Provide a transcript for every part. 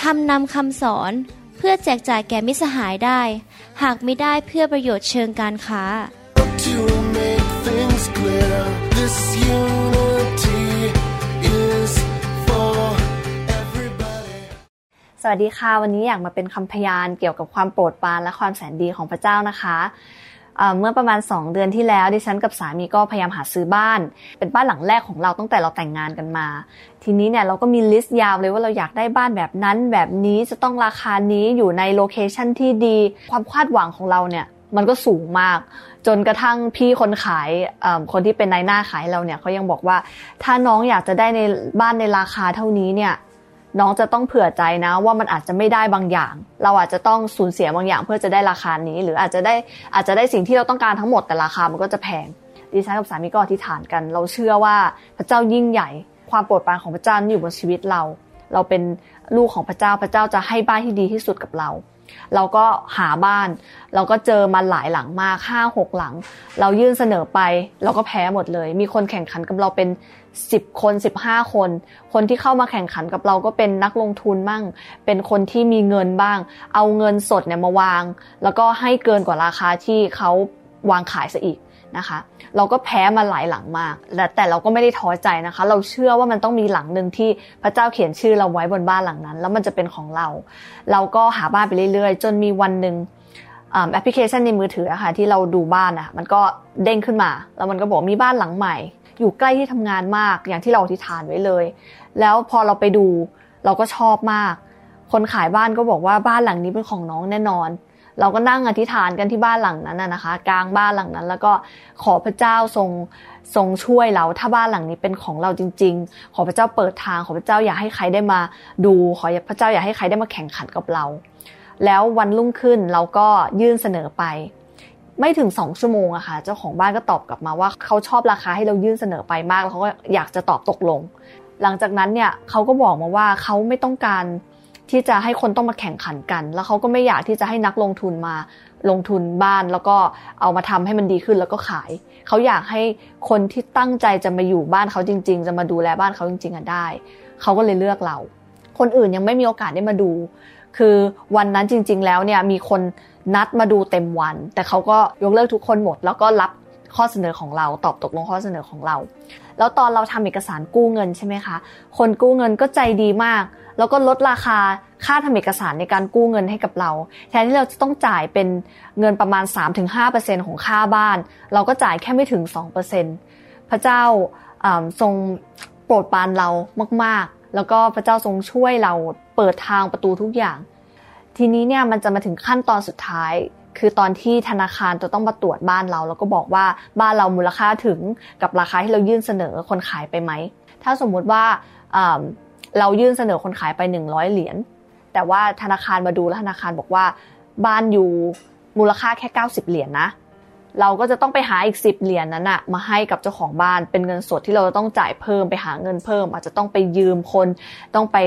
ทำนำคำสอนเพื่อแจกจ่ายแก่มิสหายได้ หากไม่ได้เพื่อประโยชน์เชิงการค้า To make things clear, this unity is for everybody. สวัสดีค่ะ วันนี้อยากมาเป็นคำพยานเกี่ยวกับความโปรดปรานและความแสนดีของพระเจ้านะคะ เมื่อประมาณ 2 เดือนที่แล้ว ดิฉันกับสามีก็พยายามหาซื้อบ้าน เป็นบ้านหลังแรกของเราตั้งแต่เราแต่งงานกันมา ทีนี้เนี่ยเราก็มีลิสต์ยาวเลยว่าเราอยากได้บ้านแบบนั้นแบบนี้จะต้องราคานี้อยู่ในโลเคชันที่ดี ความคาดหวังของเราเนี่ยมันก็สูงมาก จนกระทั่งพี่คนขายคนที่เป็นนายหน้าขายเราเนี่ยเขายังบอกว่า ถ้าน้องอยากจะได้ในบ้านในราคาเท่านี้เนี่ย น้องจะต้องเผื่อใจนะ ว่ามันอาจจะไม่ได้บางอย่าง เราอาจจะต้องสูญเสียบางอย่างเพื่อจะได้ราคานี้ หรืออาจจะได้อาจจะได้สิ่งที่เราต้องการทั้งหมดแต่ราคามันก็จะแพงดิฉันกับสามีก็อธิษฐานกัน เราเชื่อว่าพระเจ้ายิ่งใหญ่ ความโปรดปรานของพระเจ้าอยู่บนชีวิตเรา เราเป็นลูกของพระเจ้าพระเจ้าจะให้บ้านที่ดีที่สุดกับเรา เราก็หาบ้าน เราก็เจอมาหลายหลังมากห้าหกหลัง เรายื่นเสนอไป เราก็แพ้หมดเลย มีคนแข่งขันกับเราเป็น 10 คน 15 คน คนที่เข้ามาแข่งขันกับเราก็เป็นนักลงทุนมั่งเป็นคนที่มีเงินบ้าง เอาเงินสดเนี่ยมาวาง แล้วก็ให้เกินกว่าราคาที่เขาวางขายซะอีกนะคะ เราก็แพ้มาหลายหลังมากแต่แต่เราก็ไม่ได้ท้อใจนะคะ เราเชื่อว่ามันต้องมีหลังหนึ่งที่พระเจ้าเขียนชื่อเราไว้บนบ้านหลังนั้น แล้วมันจะเป็นของเรา เราก็หาบ้านไปเรื่อยๆ จนมีวันหนึ่งแอปพลิเคชันในมือถือะค่ะที่เราดูบ้านอะมันก็เด้งขึ้นมา แล้วมันก็บอกมีบ้านหลังใหม่ อยู่ใกล้ที่ทำงานมากอย่างที่เราอธิษฐานไว้เลย แล้วพอเราไปดูเราก็ชอบมาก คนขายบ้านก็บอกว่าบ้านหลังนี้เป็นของน้องแน่นอน เราก็นั่งอธิษฐานกันที่บ้านหลังนั้นนะคะ กลางบ้านหลังนั้น แล้วก็ขอพระเจ้าทรงทรงช่วยเราถ้าบ้านหลังนี้เป็นของเราจริง ๆ ขอพระเจ้าเปิดทางขอพระเจ้าอย่าให้ใครได้มาดู ขอพระเจ้าอย่าให้ใครได้มาแข่งขันกับเรา แล้ววันรุ่งขึ้นเราก็ยื่นเสนอไป ไม่ถึงสองชั่วโมงอะค่ะ เจ้าของบ้านก็ตอบกลับมาว่าเขาชอบราคาให้เรายื่นเสนอไปมาก แล้วเขาก็อยากจะตอบตกลง หลังจากนั้นเนี่ยเขาก็บอกมาว่าเขาไม่ต้องการที่จะให้คนต้องมาแข่งขันกัน แล้วเขาก็ไม่อยากที่จะให้นักลงทุนมาลงทุนบ้าน แล้วก็เอามาทำให้มันดีขึ้นแล้วก็ขาย เขาอยากให้คนที่ตั้งใจจะมาอยู่บ้านเขาจริง ๆ จะมาดูแลบ้านเขาจริงๆอะได้ เขาก็เลยเลือกเรา คนอื่นยังไม่มีโอกาสได้มาดู คือวันนั้นจริง ๆ แล้วเนี่ยมีคนนัดมาดูเต็มวัน แต่เขาก็ยกเลิกทุกคนหมด แล้วก็รับข้อเสนอของเราตอบตกลงข้อเสนอของเรา แล้วตอนเราทำเอกสารกู้เงินใช่ไหมคะคนกู้เงินก็ใจดีมาก แล้วก็ลดราคาค่าทำเอกสารในการกู้เงินให้กับเรา แทนที่เราจะต้องจ่ายเป็นเงินประมาณ 3-5%ของค่าบ้าน เราก็จ่ายแค่ไม่ถึง 2%พระเจ้าอ่าทรงโปรดปรานเรามาก ๆ แล้วก็พระเจ้าทรงช่วยเรา เปิดทางประตูทุกอย่าง ทีนี้เนี่ยมันจะมาถึงขั้นตอนสุดท้าย คือตอนที่ธนาคารจะต้องมาตรวจบ้านเรา แล้วก็บอกว่าบ้านเรามูลค่าถึงกับราคาที่เรายื่นเสนอคนขายไปไหม ถ้าสมมุติว่าเรายื่นเสนอคนขายไป 100 เหรียญ แต่ว่าธนาคารมาดูแล้วธนาคารบอกว่า บ้านอยู่มูลค่าแค่ 90 เหรียญนะเราก็จะต้องไปหาอีก 10 เหรียญนั้นอะมาให้กับเจ้าของบ้านเป็นเงินสดที่เราจะต้องจ่ายเพิ่มไปหาเงินเพิ่ม อาจจะต้องไปยืมคนต้องไป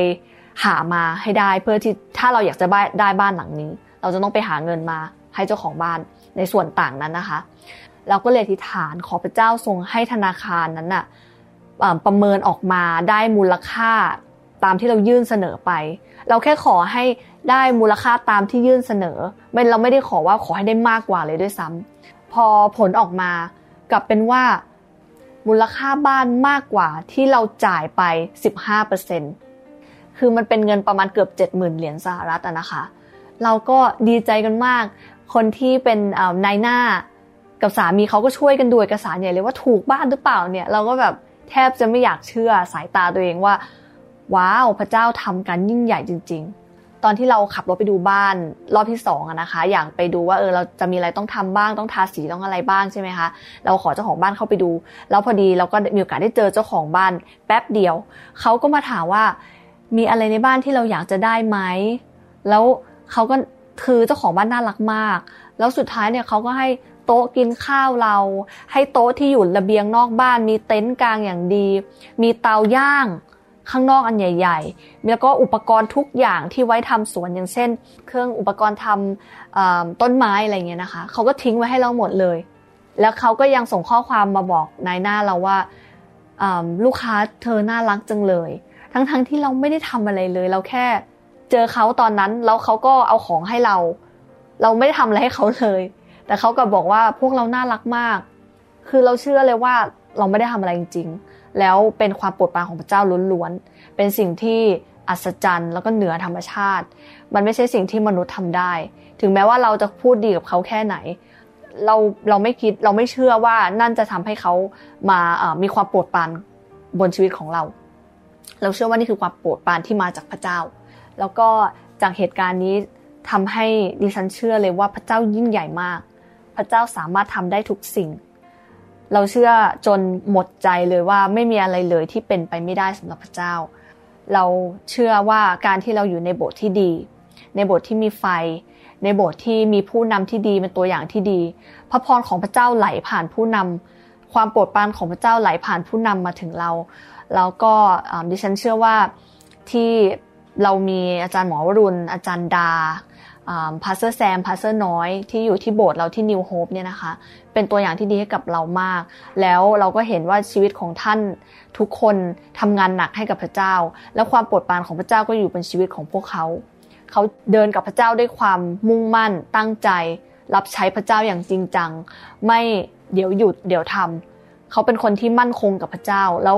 หามาให้ได้เพื่อที่ถ้าเราอยากจะได้บ้านหลังนี้ เราจะต้องไปหาเงินมาให้เจ้าของบ้านในส่วนต่างนั้นนะคะ เราก็เลยอธิษฐานขอพระเจ้าทรงให้ธนาคารนั้นน่ะประเมินออกมาได้มูลค่าตามที่เรายื่นเสนอไป เราแค่ขอให้ได้มูลค่าตามที่ยื่นเสนอไม่เราไม่ได้ขอว่าขอให้ได้มากกว่าเลยด้วยซ้ำพอผลออกมากลับเป็นว่ามูลค่าบ้านมากกว่าที่เราจ่ายไป 15% คือมันเป็นเงินประมาณเกือบ 70,000 เหรียญสหรัฐอะนะคะ เราก็ดีใจกันมาก คนที่เป็นนายหน้ากับสามีเขาก็ช่วยกันดูเอกสารใหญ่เลยว่าถูกบ้านหรือเปล่าเนี่ย เราก็แบบแทบจะไม่อยากเชื่อสายตาตัวเองว่า ว้าวพระเจ้าทำการยิ่งใหญ่จริง ๆ ตอนที่เราขับรถไปดูบ้านรอบที่สองอะนะคะ อยากไปดูว่าเออเราจะมีอะไรต้องทำบ้างต้องทาสีต้องอะไรบ้างใช่ไหมคะเราขอเจ้าของบ้านเข้าไปดู แล้วพอดีเราก็มีโอกาสได้เจอเจ้าของบ้านแป๊บเดียวเขาก็มาถามว่า มีอะไรในบ้านที่เราอยากจะได้ไหม แล้วเขาก็คือเจ้าของบ้านน่ารักมาก แล้วสุดท้ายเนี่ยเขาก็ให้โต๊ะกินข้าวเรา ให้โต๊ะที่อยู่ระเบียงนอกบ้าน มีเต็นท์กลางอย่างดี มีเตาย่างข้างนอกอันใหญ่ ๆ แล้วก็อุปกรณ์ทุกอย่างที่ไว้ทำสวนอย่างเช่น เครื่องอุปกรณ์ทำต้นไม้อะไรเงี้ยนะคะ เขาก็ทิ้งไว้ให้เราหมดเลย แล้วเขาก็ยังส่งข้อความมาบอกนายหน้าเราว่าลูกค้าเธอน่ารักจังเลย ทั้งๆทที่เราไม่ได้ทำอะไรเลย เราแค่เจอเขาตอนนั้นแล้วเขาก็เอาของให้เรา เราไม่ได้ทำอะไรให้เขาเลย แต่เขาก็บอกว่าพวกเราน่ารักมาก คือเราเชื่อเลยว่าเราไม่ได้ทำอะไรจริง ๆ แล้วเป็นความโปรดปรานของพระเจ้าล้วนๆ เป็นสิ่งที่อัศจรรย์แล้วก็เหนือธรรมชาติ มันไม่ใช่สิ่งที่มนุษย์ทำได้ ถึงแม้ว่าเราจะพูดดีกับเขาแค่ไหน เราเราไม่คิดเราไม่เชื่อว่านั่นจะทำให้เขามามีความโปรดปรานบนชีวิตของเรา เราเชื่อว่านี่คือความโปรดปรานที่มาจากพระเจ้า แล้วก็จากเหตุการณ์นี้ทำให้ดิฉันเชื่อเลยว่าพระเจ้ายิ่งใหญ่มาก พระเจ้าสามารถทำได้ทุกสิ่ง เราเชื่อจนหมดใจเลยว่าไม่มีอะไรเลยที่เป็นไปไม่ได้สำหรับพระเจ้า เราเชื่อว่าการที่เราอยู่ในโบสถ์ที่ดี ในโบสถ์ที่มีไฟ ในโบสถ์ที่มีผู้นำที่ดีเป็นตัวอย่างที่ดี พระพรของพระเจ้าไหลผ่านผู้นำความโปรดปรานของพระเจ้าไหลผ่านผู้นำมาถึงเรา แล้วก็ดิฉันเชื่อว่าที่เรามีอาจารย์หมอวรุณ อาจารย์ดา Pastor แซม Pastor น้อยที่อยู่ที่โบสถ์เราที่ New Hope เนี่ยนะคะ เป็นตัวอย่างที่ดีให้กับเรามาก แล้วเราก็เห็นว่าชีวิตของท่านทุกคนทำงานหนักให้กับพระเจ้า แล้วความโปรดปรานของพระเจ้าก็อยู่เป็นชีวิตของพวกเขา เขาเดินกับพระเจ้าด้วยความมุ่งมั่นตั้งใจ รับใช้พระเจ้าอย่างจริงจัง ไม่เดี๋ยวหยุดเดี๋ยวทำเขาเป็นคนที่มั่นคงกับพระเจ้าแล้ว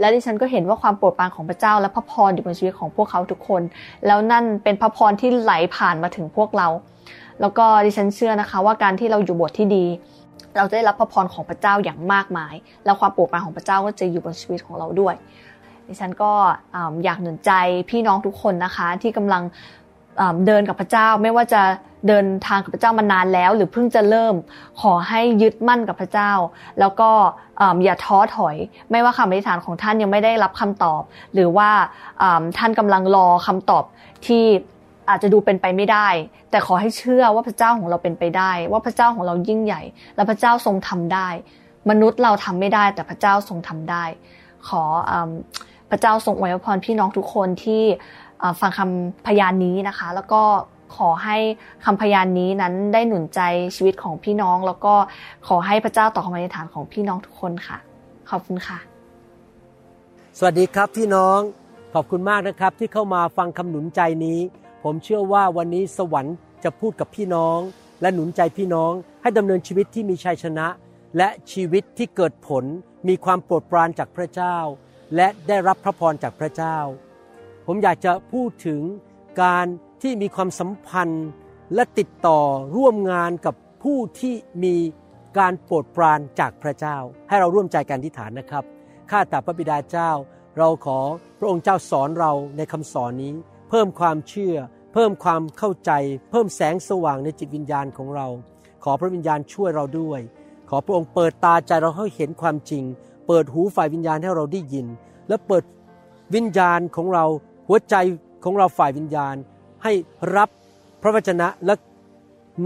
และดิฉันก็เห็นว่าความโปรดปรานของพระเจ้า และพระพรอยู่บนชีวิตของพวกเขาทุกคน แล้วนั่นเป็นพระพรที่ไหลผ่านมาถึงพวกเรา แล้วก็ดิฉันเชื่อนะคะ ว่าการที่เราอยู่บทที่ดี เราจะได้รับพระพรของพระเจ้าอย่างมากมาย แล้วความโปรดปรานของพระเจ้าก็จะอยู่บนชีวิตของเราด้วย ดิฉันก็อยากหนุนใจพี่น้องทุกคนนะคะที่กำลังเดินกับพระเจ้าไม่ว่าจะ เดินทางกับพระเจ้ามานานแล้ว หรือเพิ่งจะเริ่มขอให้ยึดมั่นกับพระเจ้า แล้วก็อย่าท้อถอย ไม่ว่าคำอธิษฐานของท่านยังไม่ได้รับคำตอบ หรือว่าท่านกำลังรอคำตอบที่อาจจะดูเป็นไปไม่ได้ แต่ขอให้เชื่อว่าพระเจ้าของเราเป็นไปได้ ว่าพระเจ้าของเรายิ่งใหญ่ และพระเจ้าทรงทำได้ มนุษย์เราทำไม่ได้ แต่พระเจ้าทรงทำได้ขอพระเจ้าทรงอวยพรพี่น้องทุกคนที่ฟังคำพยานนี้นะคะ แล้วก็ ขอให้คำพยานนี้นั้นได้หนุนใจชีวิตของพี่น้อง แล้วก็ขอให้พระเจ้าต่อคำอธิษฐานของพี่น้องทุกคนค่ะ ขอบคุณค่ะ สวัสดีครับพี่น้องขอบคุณมากนะครับที่เข้ามาฟังคำหนุนใจนี้ ผมเชื่อว่าวันนี้สวรรค์จะพูดกับพี่น้อง และหนุนใจพี่น้อง ให้ดำเนินชีวิตที่มีชัยชนะ และชีวิตที่เกิดผล มีความโปรดปรานจากพระเจ้า และได้รับพระพรจากพระเจ้า ผมอยากจะพูดถึงการ ที่มีความสัมพันธ์และติดต่อร่วมงานกับผู้ที่มีการโปรดปรานจากพระเจ้า ให้เราร่วมใจกันที่ฐานนะครับ ข้าแต่พระบิดาเจ้า เราขอพระองค์เจ้าสอนเราในคำสอนนี้ เพิ่มความเชื่อ เพิ่มความเข้าใจ เพิ่มแสงสว่างในจิตวิญญาณของเรา ขอพระวิญญาณช่วยเราด้วย ขอพระองค์เปิดตาใจเราให้เห็นความจริง เปิดหูฝ่ายวิญญาณให้เราได้ยิน และเปิดวิญญาณของเราหัวใจของเราฝ่ายวิญญาณ ให้รับพระวจนะและ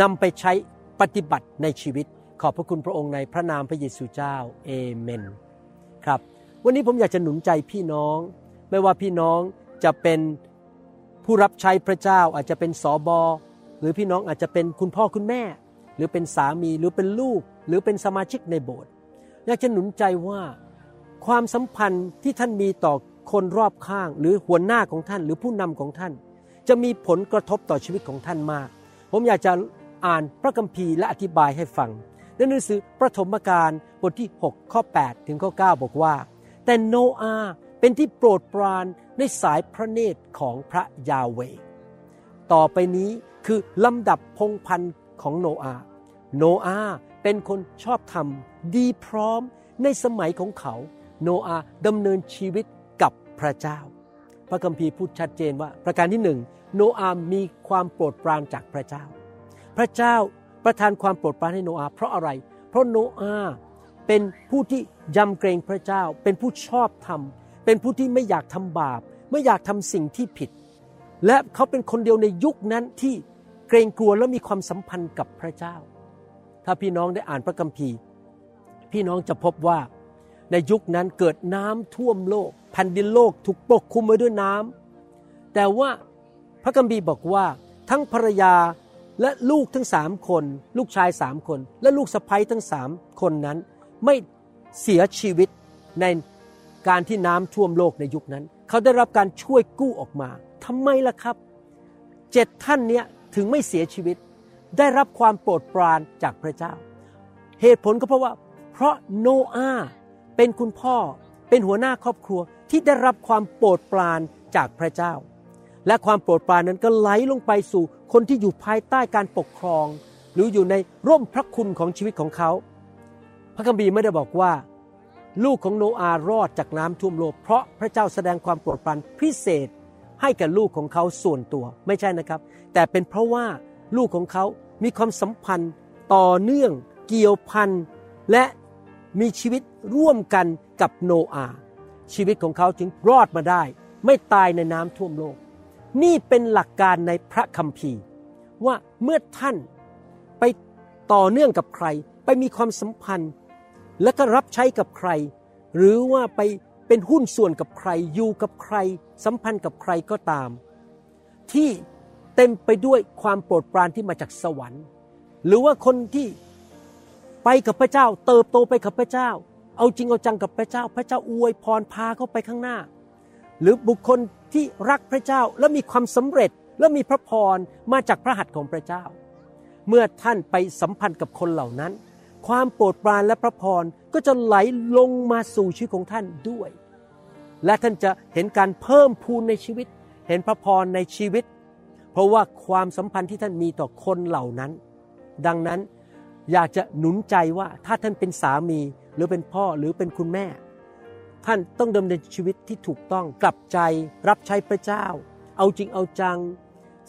นำไปใช้ปฏิบัติในชีวิต ขอบพระคุณพระองค์ในพระนามพระเยซูเจ้าเอเมนครับ วันนี้ผมอยากจะหนุนใจพี่น้อง ไม่ว่าพี่น้องจะเป็นผู้รับใช้พระเจ้าอาจจะเป็นสอบอหรือพี่น้องอาจจะเป็นคุณพ่อคุณแม่ หรือเป็นสามีหรือเป็นลูก หรือเป็นสมาชิกในโบสถ์อยากจะหนุนใจว่าความสัมพันธ์ที่ท่านมีต่อคนรอบข้าง หรือหัวหน้าของท่านหรือผู้นำของท่าน จะมีผลกระทบต่อชีวิตของท่านมาก ผมอยากจะอ่านพระคัมภีร์และอธิบายให้ฟังในหนังสือพระธมกาลบทที่ 6 ข้อ 8 ถึงข้อ 9 บอกว่า แต่โนอาเป็นที่โปรดปรานในสายพระเนตรของพระยาเว ต่อไปนี้คือลำดับพงพันธ์ของโนอา โนอาเป็นคนชอบธรรมดีพร้อมในสมัยของเขา โนอาดำเนินชีวิตกับพระเจ้า พระคัมภีร์พูดชัดเจนว่า ประการที่หนึ่งโนอาห์มีความโปรดปรานจากพระเจ้า พระเจ้าประทานความโปรดปรานให้โนอาห์เพราะอะไร เพราะโนอาห์เป็นผู้ที่ยำเกรงพระเจ้า เป็นผู้ชอบธรรม เป็นผู้ที่ไม่อยากทำบาป ไม่อยากทำสิ่งที่ผิด และเขาเป็นคนเดียวในยุคนั้นที่เกรงกลัวและมีความสัมพันธ์กับพระเจ้า ถ้าพี่น้องได้อ่านพระคัมภีร์ พี่น้องจะพบว่า ในยุคนั้นเกิดน้ำท่วมโลกแผ่นดินโลกถูกปกคลุมไว้ด้วยน้ำแต่ว่าพระคัมภีร์บอกว่าทั้งภรรยาและลูกทั้งสามคน ลูกชายสามคน และลูกสะใภ้ทั้งสามคนนั้น ไม่เสียชีวิตในการที่น้ำท่วมโลกในยุคนั้น เขาได้รับการช่วยกู้ออกมาทำไมล่ะครับเจ็ดท่านเนี้ยถึงไม่เสียชีวิต ได้รับความโปรดปรานจากพระเจ้า เหตุผลก็เพราะว่า เพราะโนอาห์ เป็นคุณพ่อเป็นหัวหน้าครอบครัวที่ได้รับความโปรดปรานจากพระเจ้า และความโปรดปรานนั้นก็ไหลลงไปสู่คนที่อยู่ภายใต้การปกครอง หรืออยู่ในร่มพระคุณของชีวิตของเขา พระคัมภีร์ไม่ได้บอกว่า ลูกของโนอาห์รอดจากน้ำท่วมโลกเพราะพระเจ้าแสดงความโปรดปรานพิเศษให้กับลูกของเขาส่วนตัวไม่ใช่นะครับ แต่เป็นเพราะว่าลูกของเขามีความสัมพันธ์ต่อเนื่องเกี่ยวพันและมีชีวิต ร่วมกันกับโนอาชีวิตของเขาจึงรอดมาได้ ไม่ตายในน้ำท่วมโลก นี่เป็นหลักการในพระคัมภีร์ ว่าเมื่อท่านไปต่อเนื่องกับใคร ไปมีความสัมพันธ์ และก็รับใช้กับใคร หรือว่าไปเป็นหุ้นส่วนกับใครอยู่กับใคร สัมพันธ์กับใครก็ตาม ที่เต็มไปด้วยความโปรดปรานที่มาจากสวรรค์ หรือว่าคนที่ไปกับพระเจ้า เติบโตไปกับพระเจ้า เอาจริงเอาจังกับพระเจ้า พระเจ้าอวยพรพาเขาไปข้างหน้า หรือบุคคลที่รักพระเจ้าและมีความสำเร็จและมีพระพรมาจากพระหัตถ์ของพระเจ้า เมื่อท่านไปสัมพันธ์กับคนเหล่านั้น ความโปรดปรานและพระพรก็จะไหลลงมาสู่ชีวิตของท่านด้วย และท่านจะเห็นการเพิ่มพูนในชีวิต เห็นพระพรในชีวิต เพราะว่าความสัมพันธ์ที่ท่านมีต่อคนเหล่านั้น ดังนั้น อยากจะหนุนใจว่าถ้าท่านเป็นสามีหรือเป็นพ่อหรือเป็นคุณแม่ ท่านต้องดำเนินชีวิตที่ถูกต้องกลับใจ รับใช้พระเจ้า เอาจริงเอาจัง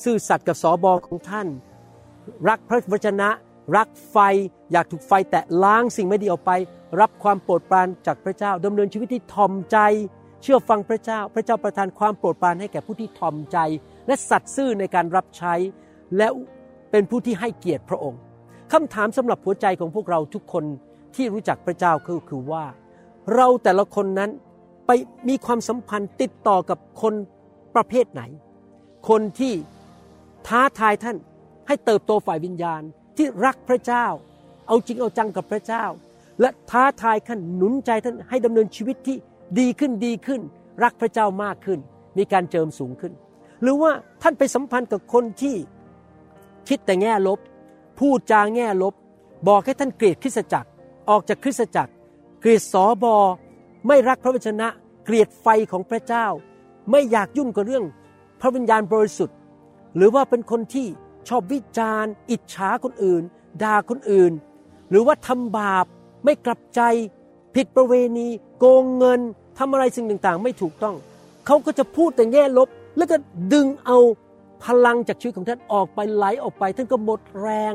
ซื่อสัตย์กับสอบอของท่าน รักพระวจนะ รักไฟ อยากถูกไฟแตะล้างสิ่งไม่ดีออกไป รับความโปรดปรานจากพระเจ้าดำเนินชีวิตที่ทอมใจ เชื่อฟังพระเจ้า พระเจ้าประทานความโปรดปรานให้แก่ผู้ที่ทอมใจ และสัตย์ซื่อในการรับใช้ และเป็นผู้ที่ให้เกียรติพระองค์ คำถามสำหรับหัวใจของพวกเราทุกคนที่รู้จักพระเจ้าคือคือว่า เราแต่ละคนนั้นไปมีความสัมพันธ์ติดต่อกับคนประเภทไหน คนที่ท้าทายท่านให้เติบโตฝ่ายวิญญาณที่รักพระเจ้า เอาจริงเอาจังกับพระเจ้า และท้าทายท่านหนุนใจท่านให้ดำเนินชีวิตที่ดีขึ้นดีขึ้น รักพระเจ้ามากขึ้น มีการเจิมสูงขึ้น หรือว่าท่านไปสัมพันธ์กับคนที่คิดแต่แง่ลบ พูดจางแง่ลบ บอกให้ท่านเกลียดคริสตจักร ออกจากคริสตจักร เกลียดสอบอ ไม่รักพระวจนะ เกลียดไฟของพระเจ้า ไม่อยากยุ่งกับเรื่อง พระวิญญาณบริสุทธิ์ หรือว่าเป็นคนที่ชอบวิจารณ์ อิจฉาคนอื่น ด่าคนอื่น หรือว่าทำบาป ไม่กลับใจ ผิดประเวณี โกงเงินทำอะไรสิ่งต่างๆ ไม่ถูกต้อง เขาก็จะพูดแต่แง่ลบ แล้วก็ดึงเอา พลังจากชีวิตของท่านออกไปไหลออกไป ท่านก็หมดแรง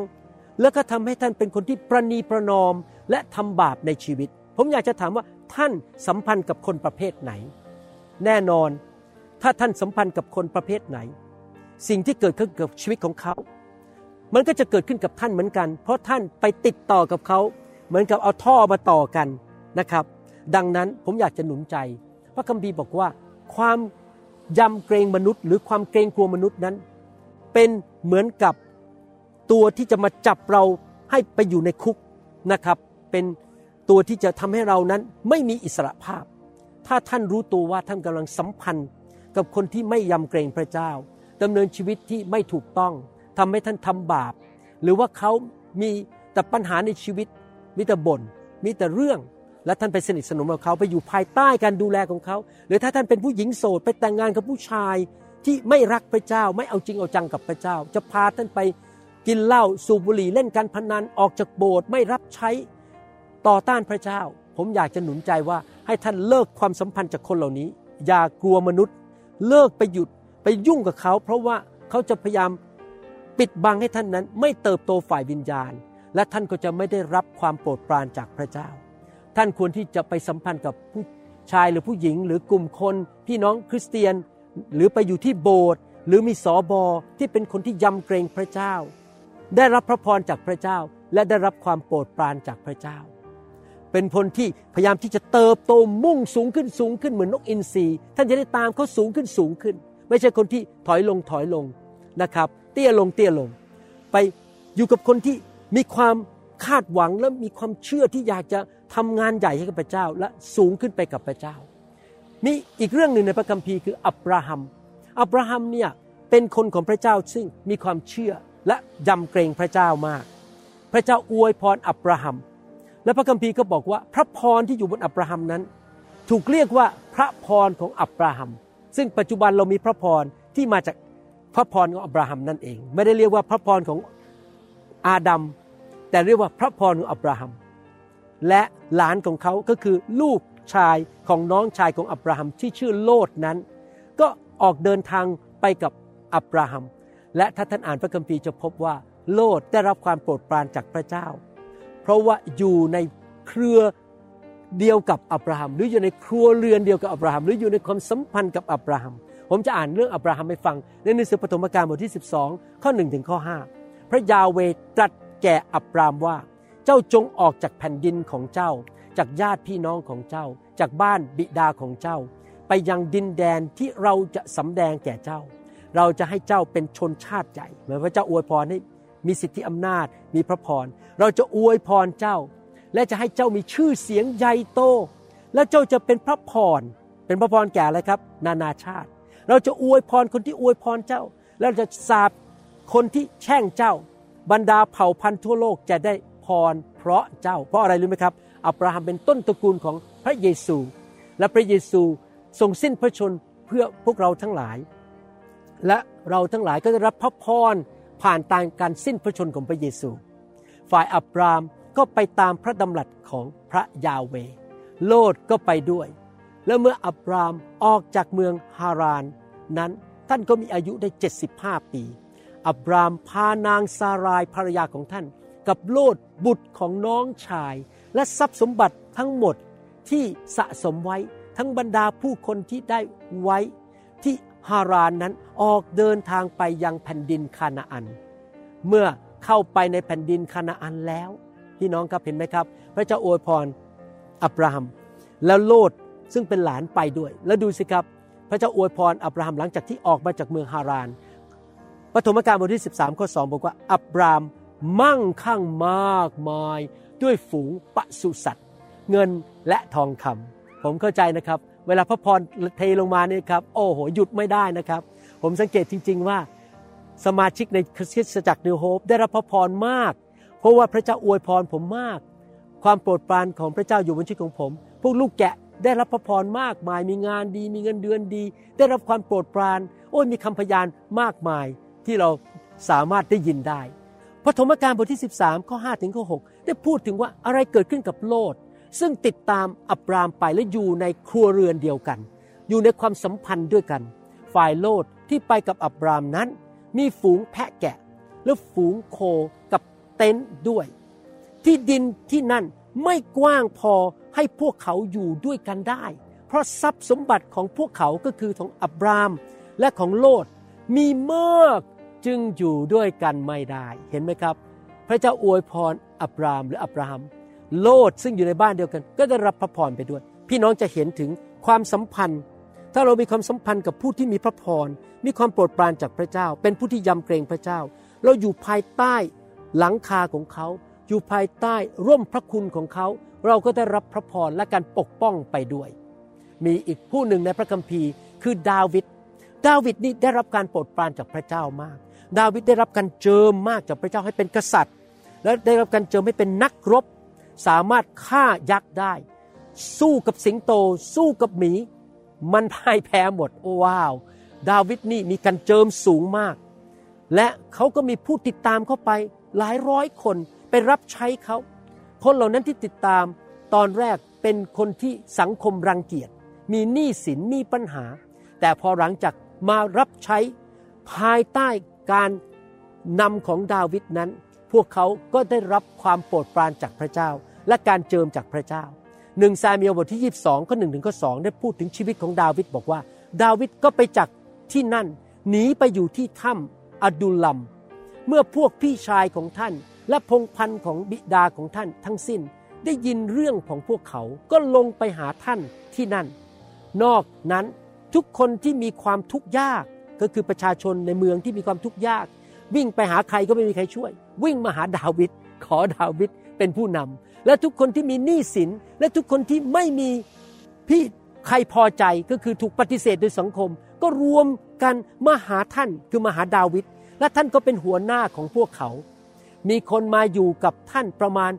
แล้วก็ทำให้ท่านเป็นคนที่ประนีประนอมและทำบาปในชีวิต ผมอยากจะถามว่าท่านสัมพันธ์กับคนประเภทไหน แน่นอนถ้าท่านสัมพันธ์กับคนประเภทไหน สิ่งที่เกิดขึ้นกับชีวิตของเขา มันก็จะเกิดขึ้นกับท่านเหมือนกัน เพราะท่านไปติดต่อกับเขา เหมือนกับเอาท่อมาต่อกันนะครับ ดังนั้นผมอยากจะหนุนใจ พระคัมภีร์บอกว่า ความ ยำเกรงมนุษย์ หรือความเกรงกลัวมนุษย์นั้น เป็นเหมือนกับตัวที่จะมาจับเราให้ไปอยู่ในคุกนะครับ เป็นตัวที่จะทำให้เรานั้นไม่มีอิสระภาพ ถ้าท่านรู้ตัวว่าท่านกำลังสัมพันธ์กับคนที่ไม่ยำเกรงพระเจ้าดำเนินชีวิตที่ไม่ถูกต้องทำให้ท่านทำบาป หรือว่าเขามีแต่ปัญหาในชีวิต มีแต่บน่นมีแต่เรื่อง และท่านไปสนิทสนมกับเขาไปอยู่ภายใต้การดูแลของเขา หรือถ้าท่านเป็นผู้หญิงโสดไปแต่งงานกับผู้ชายที่ไม่รักพระเจ้าไม่เอาจริงเอาจังกับพระเจ้า จะพาท่านไปกินเหล้าสูบบุหรี่เล่นการพนันออกจากโบสถ์ไม่รับใช้ต่อต้านพระเจ้า ผมอยากจะหนุนใจว่าให้ท่านเลิกความสัมพันธ์จากคนเหล่านี้ อย่ากลัวมนุษย์ เลิกไปหยุดไปยุ่งกับเขา เพราะว่าเขาจะพยายามปิดบังให้ท่านนั้น ไม่เติบโตฝ่ายวิญญาณ และท่านก็จะไม่ได้รับความโปรดปรานจากพระเจ้า ท่านควรที่จะไปสัมพันธ์กับผู้ชายหรือผู้หญิง หรือกลุ่มคนพี่น้องคริสเตียน หรือไปอยู่ที่โบสถ์หรือมีสอบอที่เป็นคนที่ยำเกรงพระเจ้า ได้รับพระพรจากพระเจ้าและได้รับความโปรดปรานจากพระเจ้า เป็นคนที่พยายามที่จะเติบโตมุ่งสูงขึ้นสูงขึ้นเหมือนนกอินทรีท่านจะได้ตามเขาสูงขึ้นสูงขึ้น ไม่ใช่คนที่ถอยลงถอยลงนะครับ เตี้ยลงเตี้ยลง ไปอยู่กับคนที่มีความ คาดหวังและมีความเชื่อที่อยากจะทำงานใหญ่ให้กับพระเจ้า และสูงขึ้นไปกับพระเจ้า มีอีกเรื่องหนึ่งในพระคัมภีร์คืออับราฮัม อับราฮัมเนี่ยเป็นคนของพระเจ้าซึ่งมีความเชื่อและยำเกรงพระเจ้ามาก พระเจ้าอวยพรอับราฮัม และพระคัมภีร์ก็บอกว่าพระพรที่อยู่บนอับราฮัมนั้น ถูกเรียกว่าพระพรของอับราฮัม ซึ่งปัจจุบันเรามีพระพรที่มาจากพระพรของอับราฮัมนั่นเอง ไม่ได้เรียกว่าพระพรของอาดัม แต่เรียกว่าพระพรของอับราฮัม และหลานของเขาก็คือลูกชายของน้องชายของอับราฮัมที่ชื่อโลดนั้น ก็ออกเดินทางไปกับอับราฮัม และถ้าท่านอ่านพระคัมภีร์จะพบว่า โลดได้รับความโปรดปรานจากพระเจ้า เพราะว่าอยู่ในเครือเดียวกับอับราฮัม หรืออยู่ในครัวเรือนเดียวกับอับราฮัม หรืออยู่ในความสัมพันธ์กับอับราฮัม ผมจะอ่านเรื่องอับราฮัมให้ฟังในหนังสือปฐมกาลบทที่ 12 ข้อ1ถึงข้อ5พระยาเวตรัส แก่อับรามว่า เจ้าจงออกจากแผ่นดินของเจ้า จากญาติพี่น้องของเจ้า จากบ้านบิดาของเจ้า ไปยังดินแดนที่เราจะสำแดงแก่เจ้า เราจะให้เจ้าเป็นชนชาติใหญ่เหมือนพระเจ้าอวยพรให้มีสิทธิอำนาจมีพระพร เราจะอวยพรเจ้า และจะให้เจ้ามีชื่อเสียงใหญ่โต แล้วเจ้าจะเป็นพระพร เป็นพระพรแก่อะไรครับ นานาชาติ เราจะอวยพรคนที่อวยพรเจ้า แล้วเราจะสาบคนที่แช่งเจ้า บรรดาเผ่าพันธุ์ทั่วโลกจะได้พรเพราะเจ้า เพราะอะไรรู้ไหมครับ อับราฮัมเป็นต้นตระกูลของพระเยซู และพระเยซูทรงสิ้นพระชนเพื่อพวกเราทั้งหลาย และเราทั้งหลายก็ได้รับพระพรผ่านตางการสิ้นพระชนของพระเยซู ฝ่ายอับรามก็ไปตามพระดำรัสของพระยาเว โลดก็ไปด้วย แล้วเมื่ออับรามออกจากเมืองฮารานนั้นท่านก็มีอายุได้ 75 ปี อับรามพานางซารายภรรยาของท่าน กับโลดบุตรของน้องชาย และทรัพย์สมบัติทั้งหมดที่สะสมไว้ทั้งบรรดาผู้คนที่ได้ไว้ที่ฮารานนั้นออกเดินทางไปยังแผ่นดินคานาอัน เมื่อเข้าไปในแผ่นดินคานาอันแล้วพี่น้องครับเห็นไหมครับ พระเจ้าอวยพรอับราฮัม แล้วโลดซึ่งเป็นหลานไปด้วย แล้วดูสิครับ พระเจ้าอวยพรอับราฮัมหลังจากที่ออกมาจากเมืองฮาราน ปฐมกาลบทที่ 13 ข้อ 2 บอกว่า อับรามมั่งคั่งมากมาย ด้วยฝูงปศุสัตว์ เงินและทองคำผมเข้าใจนะครับ เวลาพระพรเทลงมาเนี่ยครับ โอ้โห หยุดไม่ได้นะครับ ผมสังเกตจริง ๆว่า สมาชิกในคริสตจักรนิวโฮปได้รับพระพรมาก เพราะว่าพระเจ้าอวยพรผมมาก ความโปรดปรานของพระเจ้าอยู่บนชีวิตของผม พวกลูกแกะได้รับพระพรมากมาย มีงานดี มีเงินเดือนดี ได้รับความโปรดปราน โอ้ยมีคำพยานมากมาย ที่เราสามารถได้ยินได้พระธรรมการบทที่ 13ข้อ5ถึงข้อ6ได้พูดถึงว่าอะไรเกิดขึ้นกับโลด ซึ่งติดตามอับรามไปและอยู่ในครัวเรือนเดียวกัน อยู่ในความสัมพันธ์ด้วยกัน ฝ่ายโลดที่ไปกับอับรามนั้น มีฝูงแพะแกะ และฝูงโคกับเต็นท์ด้วย ที่ดินที่นั่นไม่กว้างพอให้พวกเขาอยู่ด้วยกันได้ เพราะทรัพย์สมบัติของพวกเขาก็คือของอับรามและของโลดมีมาก จึงอยู่ด้วยกันไม่ได้เห็นไหมครับ พระเจ้าอวยพรอับรามหรืออับราฮัม โลดซึ่งอยู่ในบ้านเดียวกัน ก็ได้รับพระพรไปด้วย พี่น้องจะเห็นถึงความสัมพันธ์ ถ้าเรามีความสัมพันธ์กับผู้ที่มีพระพรมีความโปรดปรานจากพระเจ้า เป็นผู้ที่ยำเกรงพระเจ้า เราอยู่ภายใต้หลังคาของเขา อยู่ภายใต้ร่มพระคุณของเขา เราก็ได้รับพระพรและการปกป้องไปด้วย มีอีกผู้หนึ่งในพระคัมภีร์คือดาวิดดาวิดนี่ได้รับการโปรดปรานจากพระเจ้ามาก ดาวิดได้รับการเจิมมากจากพระเจ้าให้เป็นกษัตริย์ และได้รับการเจิมให้เป็นนักรบ สามารถฆ่ายักษ์ได้ สู้กับสิงโต สู้กับหมี มันพ่ายแพ้หมดโอ้ว้าว ดาวิดนี่มีการเจิมสูงมาก และเขาก็มีผู้ติดตามเข้าไปหลายร้อยคนไปรับใช้เขาคนเหล่านั้นที่ติดตามตอนแรกเป็นคนที่สังคมรังเกียจ มีหนี้สินมีปัญหา แต่พอหลังจากมารับใช้ภายใต้ การนำของดาวิดนั้น พวกเขาก็ได้รับความโปรดปรานจากพระเจ้า และการเจิมจากพระเจ้าหนึ่งซามีลบทที่ 22ข้อหนึ่งถึงข้อสองได้พูดถึงชีวิตของดาวิดบอกว่า ดาวิดก็ไปจากที่นั่นหนีไปอยู่ที่ถ้ำอดุลลัม เมื่อพวกพี่ชายของท่าน และพงพันธ์ของบิดาของท่านทั้งสิ้นได้ยินเรื่องของพวกเขาก็ลงไปหาท่านที่นั่น นอกนั้นทุกคนที่มีความทุกข์ยาก ก็คือประชาชนในเมืองที่มีความทุกข์ยาก วิ่งไปหาใครก็ไม่มีใครช่วย วิ่งมาหาดาวิดขอดาวิดเป็นผู้นำและทุกคนที่มีหนี้สิน และทุกคนที่ไม่มีพี่ใครพอใจก็คือถูกปฏิเสธโดยสังคม ก็รวมกันมาหาท่านคือมาหาดาวิดและท่านก็เป็นหัวหน้าของพวกเขา มีคนมาอยู่กับท่านประมาณ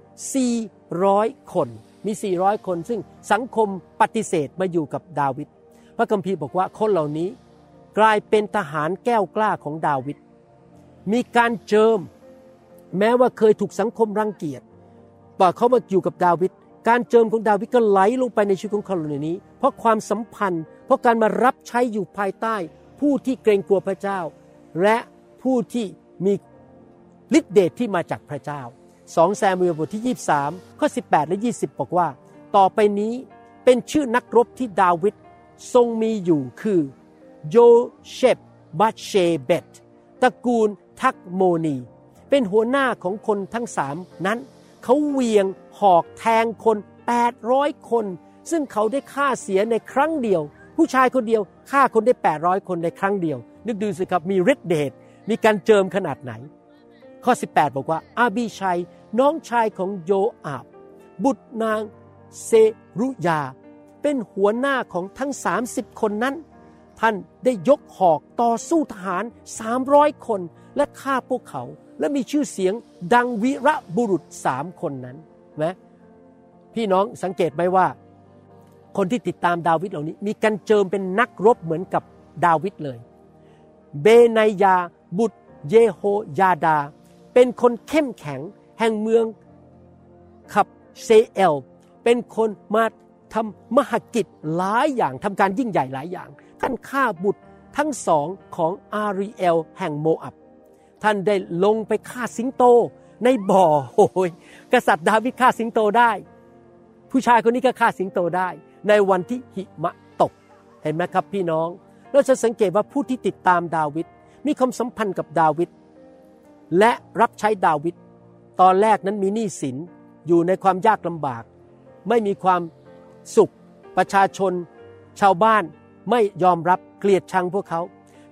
400 คน มี 400 คน ซึ่งสังคมปฏิเสธมาอยู่กับดาวิดพระคัมภีร์บอกว่าคนเหล่านี้ กลายเป็นทหารแก้วกล้าของดาวิด มีการเจิม แม้ว่าเคยถูกสังคมรังเกียจต่อเขามาอยู่กับดาวิด การเจิมของดาวิดก็ไหลลงไปในชีวิตของเขาเหล่านี้ เพราะความสัมพันธ์ เพราะการมารับใช้อยู่ภายใต้ ผู้ที่เกรงกลัวพระเจ้า และผู้ที่มีฤทธิเดชที่มาจากพระเจ้า2แซมูเอลบทที่ 23 ข้อ 18 และ 20 บอกว่า ต่อไปนี้เป็นชื่อนักรบที่ดาวิดทรงมีอยู่คือ โยเชบบัตเชเบตตระกูลทักโมนี เป็นหัวหน้าของคนทั้งสามนั้น เขาเวียงหอกแทงคน 800 คน ซึ่งเขาได้ฆ่าเสียในครั้งเดียว ผู้ชายคนเดียวฆ่าคนได้ 800 คนในครั้งเดียว นึกดูสิครับมีฤทธิ์เดชมีการเจิมขนาดไหน ข้อ 18 บอกว่า อาบีชัยน้องชายของโยอาบ บุตรนางเซรุยา เป็นหัวหน้าของทั้ง 30 คนนั้น ท่านได้ยกหอกต่อสู้ทหาร 300 คนและฆ่าพวกเขา และมีชื่อเสียงดังวิระบุรุษสามคนนั้นนะพี่น้องสังเกตไหมว่า คนที่ติดตามดาวิดเหล่านี้ มีการเจิมเป็นนักรบเหมือนกับดาวิดเลย เบนายาบุตรเยโฮยาดา เป็นคนเข้มแข็งแห่งเมืองขับเซเอล เป็นคนมาทำมหกิจหลายอย่างทำการยิ่งใหญ่หลายอย่างานฆ่าบุตรทั้งสองของอารีเอลแห่งโมอับ ท่านได้ลงไปฆ่าสิงโตในบ่อโอ้ยกษัตริย์ดาวิดฆ่าสิงโตได้ ผู้ชายคนนี้ก็ฆ่าสิงโตได้ ในวันที่หิมะตก เห็นไหมครับพี่น้อง เราจะสังเกตว่าผู้ที่ติดตามดาวิดมีความสัมพันธ์กับดาวิดและรับใช้ดาวิดตอนแรกนั้นมีหนี้สินอยู่ในความยากลำบาก ไม่มีความสุขประชาชน ชาวบ้าน ไม่ยอมรับเกลียดชังพวกเขา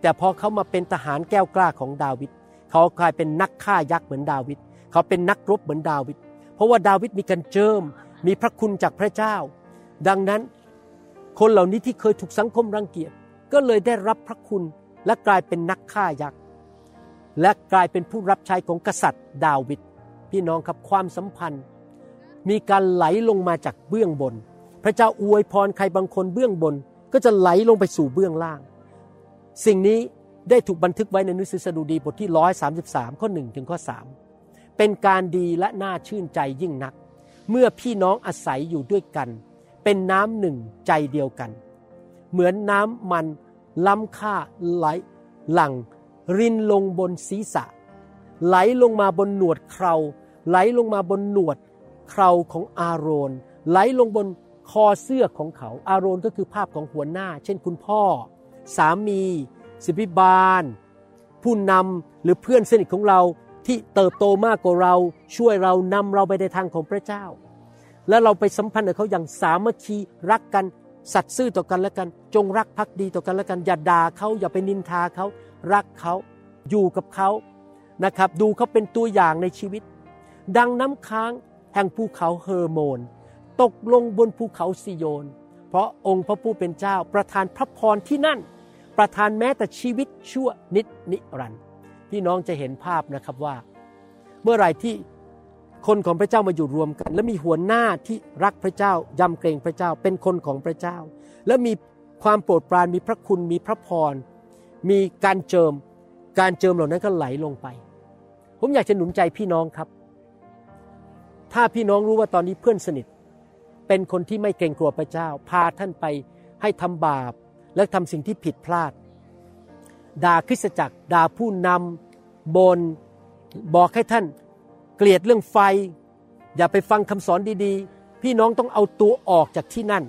แต่พอเขามาเป็นทหารแก้วกล้าของดาวิดเขากลายเป็นนักฆ่ายักษ์เหมือนดาวิดเขาเป็นนักรบเหมือนดาวิดเพราะว่าดาวิดมีการเจิม มีพระคุณจากพระเจ้า ดังนั้นคนเหล่านี้ที่เคยถูกสังคมรังเกียจก็เลยได้รับพระคุณและกลายเป็นนักฆ่ายักษ์และกลายเป็นผู้รับใช้ของกษัตริย์ดาวิดพี่น้องครับความสัมพันธ์ มีการไหลลงมาจากเบื้องบน พระเจ้าอวยพรใครบางคนเบื้องบน ก็จะไหลลงไปสู่เบื้องล่าง สิ่งนี้ได้ถูกบันทึกไว้ในหนังสือสดุดีบทที่ 133 ข้อ 1 ถึงข้อ 3 เป็นการดีและน่าชื่นใจยิ่งนัก เมื่อพี่น้องอาศัยอยู่ด้วยกัน เป็นน้ำหนึ่งใจเดียวกัน เหมือนน้ำมันล้ำค่าไหลหลังรินลงบนศีรษะ ไหลลงมาบนหนวดเครา ไหลลงมาบนหนวดเคราของอาโรน ไหลลงบน คอเสื้อของเขา อาโรนก็คือภาพของหัวหน้า เช่นคุณพ่อ สามี สิบิบาล ผู้นำหรือเพื่อนสนิทของเราที่เติบโตมากกว่าเราช่วยเรานำเราไปในทางของพระเจ้า และเราไปสัมพันธ์กับเขาอย่างสามัคคีรักกันสัตย์ซื่อต่อกันและกัน จงรักภักดีต่อกันและกัน อย่าด่าเขาอย่าไปนินทาเขา รักเขาอยู่กับเขานะครับ ดูเขาเป็นตัวอย่างในชีวิต ดังน้ำค้างแห่งภูเขาเฮอร์โมน ตกลงบนภูเขาซิโยน เพราะองค์พระผู้เป็นเจ้าประทานพระพรที่นั่น ประทานแม้แต่ชีวิตชั่วนิดนิรันดร์พี่น้องจะเห็นภาพนะครับว่า เมื่อไหร่ที่คนของพระเจ้ามาอยู่รวมกัน และมีหัวหน้าที่รักพระเจ้ายำเกรงพระเจ้าเป็นคนของพระเจ้า และมีความโปรดปรานมีพระคุณมีพระพร มีการเจิม การเจิมเหล่านั้นก็ไหลลงไป ผมอยากจะหนุนใจพี่น้องครับ ถ้าพี่น้องรู้ว่าตอนนี้เพื่อนสนิท เป็นคนที่ไม่เกรงกลัวพระเจ้า พาท่านไปให้ทำบาปและทำสิ่งที่ผิดพลาด ด่าคริสตจักรด่าผู้นำบนบอกให้ท่านเกลียดเรื่องไฟ อย่าไปฟังคำสอนดีๆ พี่น้องต้องเอาตัวออกจากที่นั่น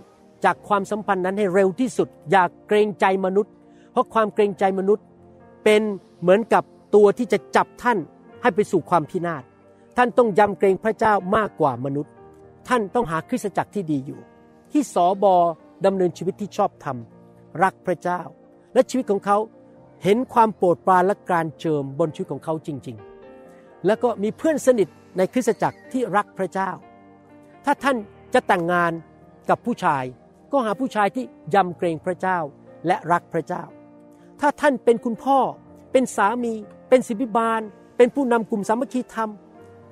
จากความสัมพันธ์นั้นให้เร็วที่สุด อย่าเกรงใจมนุษย์ เพราะความเกรงใจมนุษย์ เป็นเหมือนกับตัวที่จะจับท่านให้ไปสู่ความพินาศท่านต้องยำเกรงพระเจ้ามากกว่ามนุษย์ ท่านต้องหาคริสตจักรที่ดีอยู่ ที่สอบอดำเนินชีวิตที่ชอบธรรม รักพระเจ้า และชีวิตของเขาเห็นความโปรดปรานและการเจิมบนชีวิตของเขาจริง ๆ แล้วก็มีเพื่อนสนิทในคริสตจักรที่รักพระเจ้า ถ้าท่านจะแต่งงานกับผู้ชาย ก็หาผู้ชายที่ยำเกรงพระเจ้าและรักพระเจ้า ถ้าท่านเป็นคุณพ่อ เป็นสามี เป็นศิบิบาล เป็นผู้นำกลุ่มสามัคคีธรรม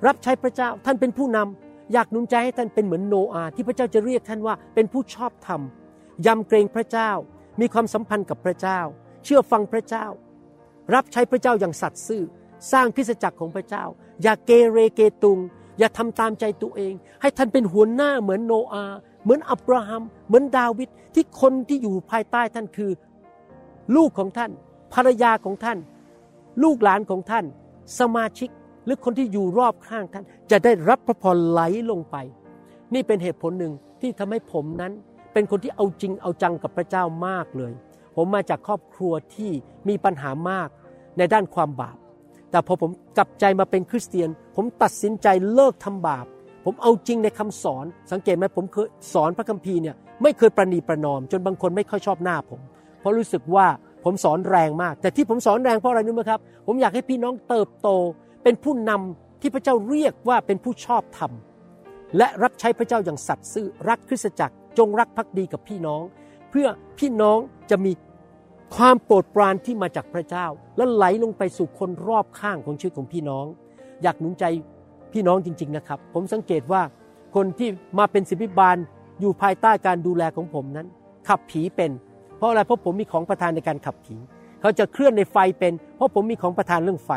รับใช้พระเจ้า ท่านเป็นผู้นำ อยากหนุนใจให้ท่านเป็นเหมือนโนอาห์ที่พระเจ้าจะเรียกท่านว่าเป็นผู้ชอบธรรมยำเกรงพระเจ้า มีความสัมพันธ์กับพระเจ้า เชื่อฟังพระเจ้า รับใช้พระเจ้าอย่างสัตย์ซื่อ สร้างคริสจักรของพระเจ้า อย่าเกเรเกตุง อย่าทำตามใจตัวเอง ให้ท่านเป็นหัวหน้าเหมือนโนอาห์เหมือนอับราฮัม เหมือนดาวิดที่คนที่อยู่ภายใต้ท่านคือ ลูกของท่าน ภรรยาของท่าน ลูกหลานของท่าน สมาชิก รือคนที่อยู่รอบข้างท่าน จะได้รับพระพรไหลลงไป นี่เป็นเหตุผลหนึ่งที่ทำให้ผมนั้น เป็นคนที่เอาจริงเอาจังกับพระเจ้ามากเลย ผมมาจากครอบครัวที่มีปัญหามากในด้านความบาป แต่พอผมกลับใจมาเป็นคริสเตียน ผมตัดสินใจเลิกทำบาป ผมเอาจริงในคำสอน สังเกตไหมผมเคยสอนพระคัมภีร์เนี่ยไม่เคยประนีประนอม จนบางคนไม่ค่อยชอบหน้าผม เพราะรู้สึกว่าผมสอนแรงมาก แต่ที่ผมสอนแรงเพราะอะไรรู้ไหมครับ ผมอยากให้พี่น้องเติบโต เป็นผู้นำที่พระเจ้าเรียกว่าเป็นผู้ชอบธรรม และรับใช้พระเจ้าอย่างสัตย์ซื่อรักคริสตจักรจงรักภักดีกับพี่น้อง เพื่อพี่น้องจะมีความโปรดปรานที่มาจากพระเจ้า และไหลลงไปสู่คนรอบข้างของชีวิตของพี่น้อง อยากหนุนใจพี่น้องจริง ๆนะครับ ผมสังเกตว่าคนที่มาเป็นศิบิบาลอยู่ภายใต้การดูแลของผมนั้น ขับผีเป็น เพราะอะไรเพราะผมมีของประทานในการขับผี เขาจะเคลื่อนในไฟเป็น เพราะผมมีของประทานเรื่องไฟ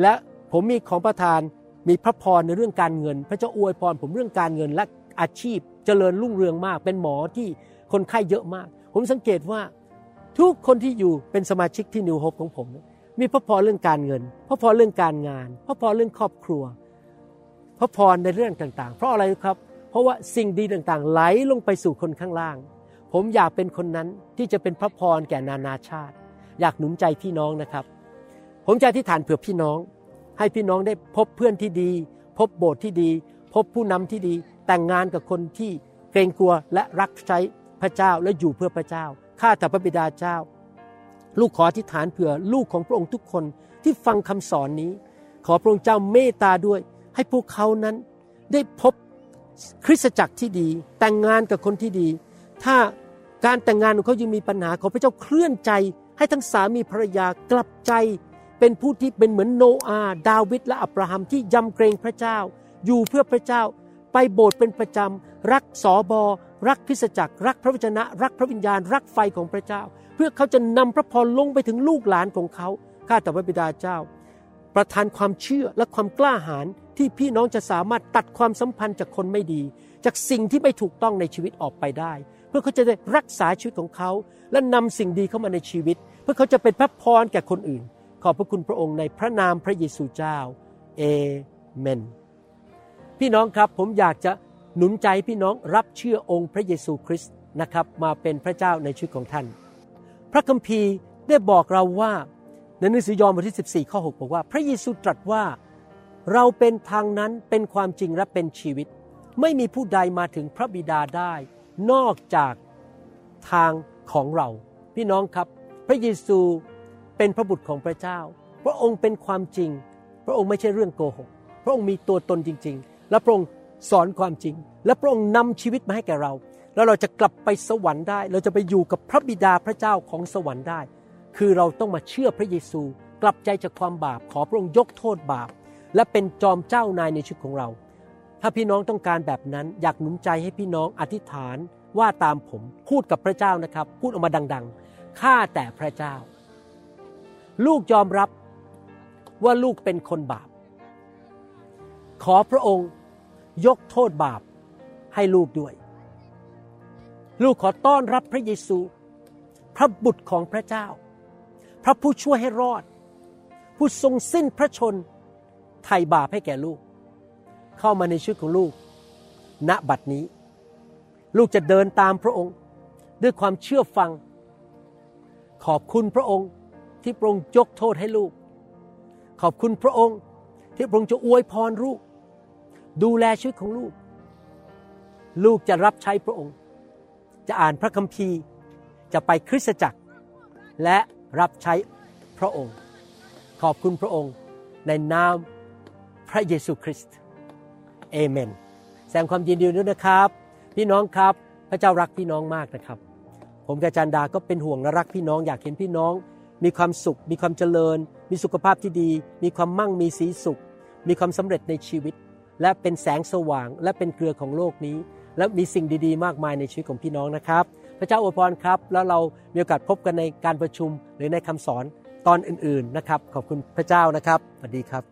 และผมมีของประทานมีพระพรในเรื่องการเงิน พระเจ้าอวยพรผมเรื่องการเงินและอาชีพเจริญรุ่งเรืองมาก เป็นหมอที่คนไข้เยอะมาก ผมสังเกตว่าทุกคนที่อยู่เป็นสมาชิกที่นิวโฮปของผม มีพระพรเรื่องการเงิน พระพรเรื่องการงาน พระพรเรื่องครอบครัว พระพรในเรื่องต่างๆ เพราะอะไรครับ เพราะว่าสิ่งดีต่างๆ ไหลลงไปสู่คนข้างล่าง ผมอยากเป็นคนนั้นที่จะเป็นพระพรแก่นานาชาติ อยากหนุนใจพี่น้องนะครับ ผมจะอธิษฐานเผื่อพี่น้อง ให้พี่น้องได้พบเพื่อนที่ดี พบโบสถ์ที่ดี พบผู้นำที่ดี แต่งงานกับคนที่เกรงกลัวและรักใช้พระเจ้าและอยู่เพื่อพระเจ้าข้าแต่พระบิดาเจ้า ลูกขออธิษฐานเผื่อลูกของพระองค์ทุกคนที่ฟังคำสอนนี้ ขอพระองค์เจ้าเมตตาด้วย ให้พวกเขานั้นได้พบคริสตจักรที่ดี แต่งงานกับคนที่ดี ถ้าการแต่งงานของเขายังมีปัญหาขอพระเจ้าเคลื่อนใจ ให้ทั้งสามีภรรยากลับใจ เป็นผู้ที่เป็นเหมือนโนอาห์ดาวิดและอับราฮัมที่ยำเกรงพระเจ้า อยู่เพื่อพระเจ้า ไปโบสถ์เป็นประจำรักสอบอรักคริสจักร รักพระวจนะ รักพระวิญญาณ รักไฟของพระเจ้า เพื่อเขาจะนำพระพรลงไปถึงลูกหลานของเขาข้าแต่พระบิดาเจ้า ประทานความเชื่อและความกล้าหาญที่พี่น้องจะสามารถตัดความสัมพันธ์จากคนไม่ดี จากสิ่งที่ไม่ถูกต้องในชีวิตออกไปได้ เพื่อเขาจะได้รักษาชีวิตของเขา และนำสิ่งดีเข้ามาในชีวิต เพื่อเขาจะเป็นพระพรแก่คนอื่น ขอบพระคุณพระองค์ในพระนามพระเยซูเจ้า เอเมน พี่น้องครับผมอยากจะหนุนใจพี่น้องรับเชื่อองค์พระเยซูคริสต์นะครับมาเป็นพระเจ้าในชีวิตของท่าน พระคัมภีร์ได้บอกเราว่าในหนังสือยอห์นบทที่ 14 ข้อ 6 บอกว่า พระเยซูตรัสว่าเราเป็นทางนั้นเป็นความจริงและเป็นชีวิต ไม่มีผู้ใดมาถึงพระบิดาได้ นอกจากทางของเรา พี่น้องครับ พระเยซู เป็นพระบุตรของพระเจ้า พระองค์เป็นความจริง พระองค์ไม่ใช่เรื่องโกหก พระองค์มีตัวตนจริง ๆ และพระองค์สอนความจริง และพระองค์นำชีวิตมาให้แก่เรา แล้วเราจะกลับไปสวรรค์ได้ เราจะไปอยู่กับพระบิดาพระเจ้าของสวรรค์ได้ คือเราต้องมาเชื่อพระเยซู กลับใจจากความบาป ขอพระองค์ยกโทษบาป และเป็นจอมเจ้านายในชีวิตของเรา ถ้าพี่น้องต้องการแบบนั้น อยากหนุนใจให้พี่น้องอธิษฐานว่าตามผม พูดกับพระเจ้านะครับ พูดออกมาดัง ๆ ข้าแต่พระเจ้า ลูกยอมรับว่าลูกเป็นคนบาป ขอพระองค์ยกโทษบาปให้ลูกด้วย ลูกขอต้อนรับพระเยซู พระบุตรของพระเจ้า พระผู้ช่วยให้รอด ผู้ทรงสิ้นพระชนไถ่บาปให้แก่ลูก เข้ามาในชีวิตของลูก ณบัดนี้ ลูกจะเดินตามพระองค์ ด้วยความเชื่อฟัง ขอบคุณพระองค์ ที่พระองค์ยกโทษให้ลูก ขอบคุณพระองค์ที่พระองค์จะอวยพรลูก ดูแลชีวิตของลูก ลูกจะรับใช้พระองค์ จะอ่านพระคัมภีร์ จะไปคริสตจักร และรับใช้พระองค์ ขอบคุณพระองค์ในนามพระเยซูคริสต์เอเมน แสดงความยินดีด้วยนะครับ พี่น้องครับ พระเจ้ารักพี่น้องมากนะครับ ผมกับอาจารย์ดาก็เป็นห่วงและรักพี่น้องอยากเห็นพี่น้อง มีความสุข มีความเจริญ มีสุขภาพที่ดี มีความมั่งมีสีสุข มีความสำเร็จในชีวิต และเป็นแสงสว่าง และเป็นเกลือของโลกนี้ และมีสิ่งดีๆ มากมายในชีวิตของพี่น้องนะครับ พระเจ้าอวยพรครับ แล้วเรามีโอกาสพบกันในการประชุมหรือในคำสอนตอนอื่นๆนะครับ ขอบคุณพระเจ้านะครับสวัสดีครับ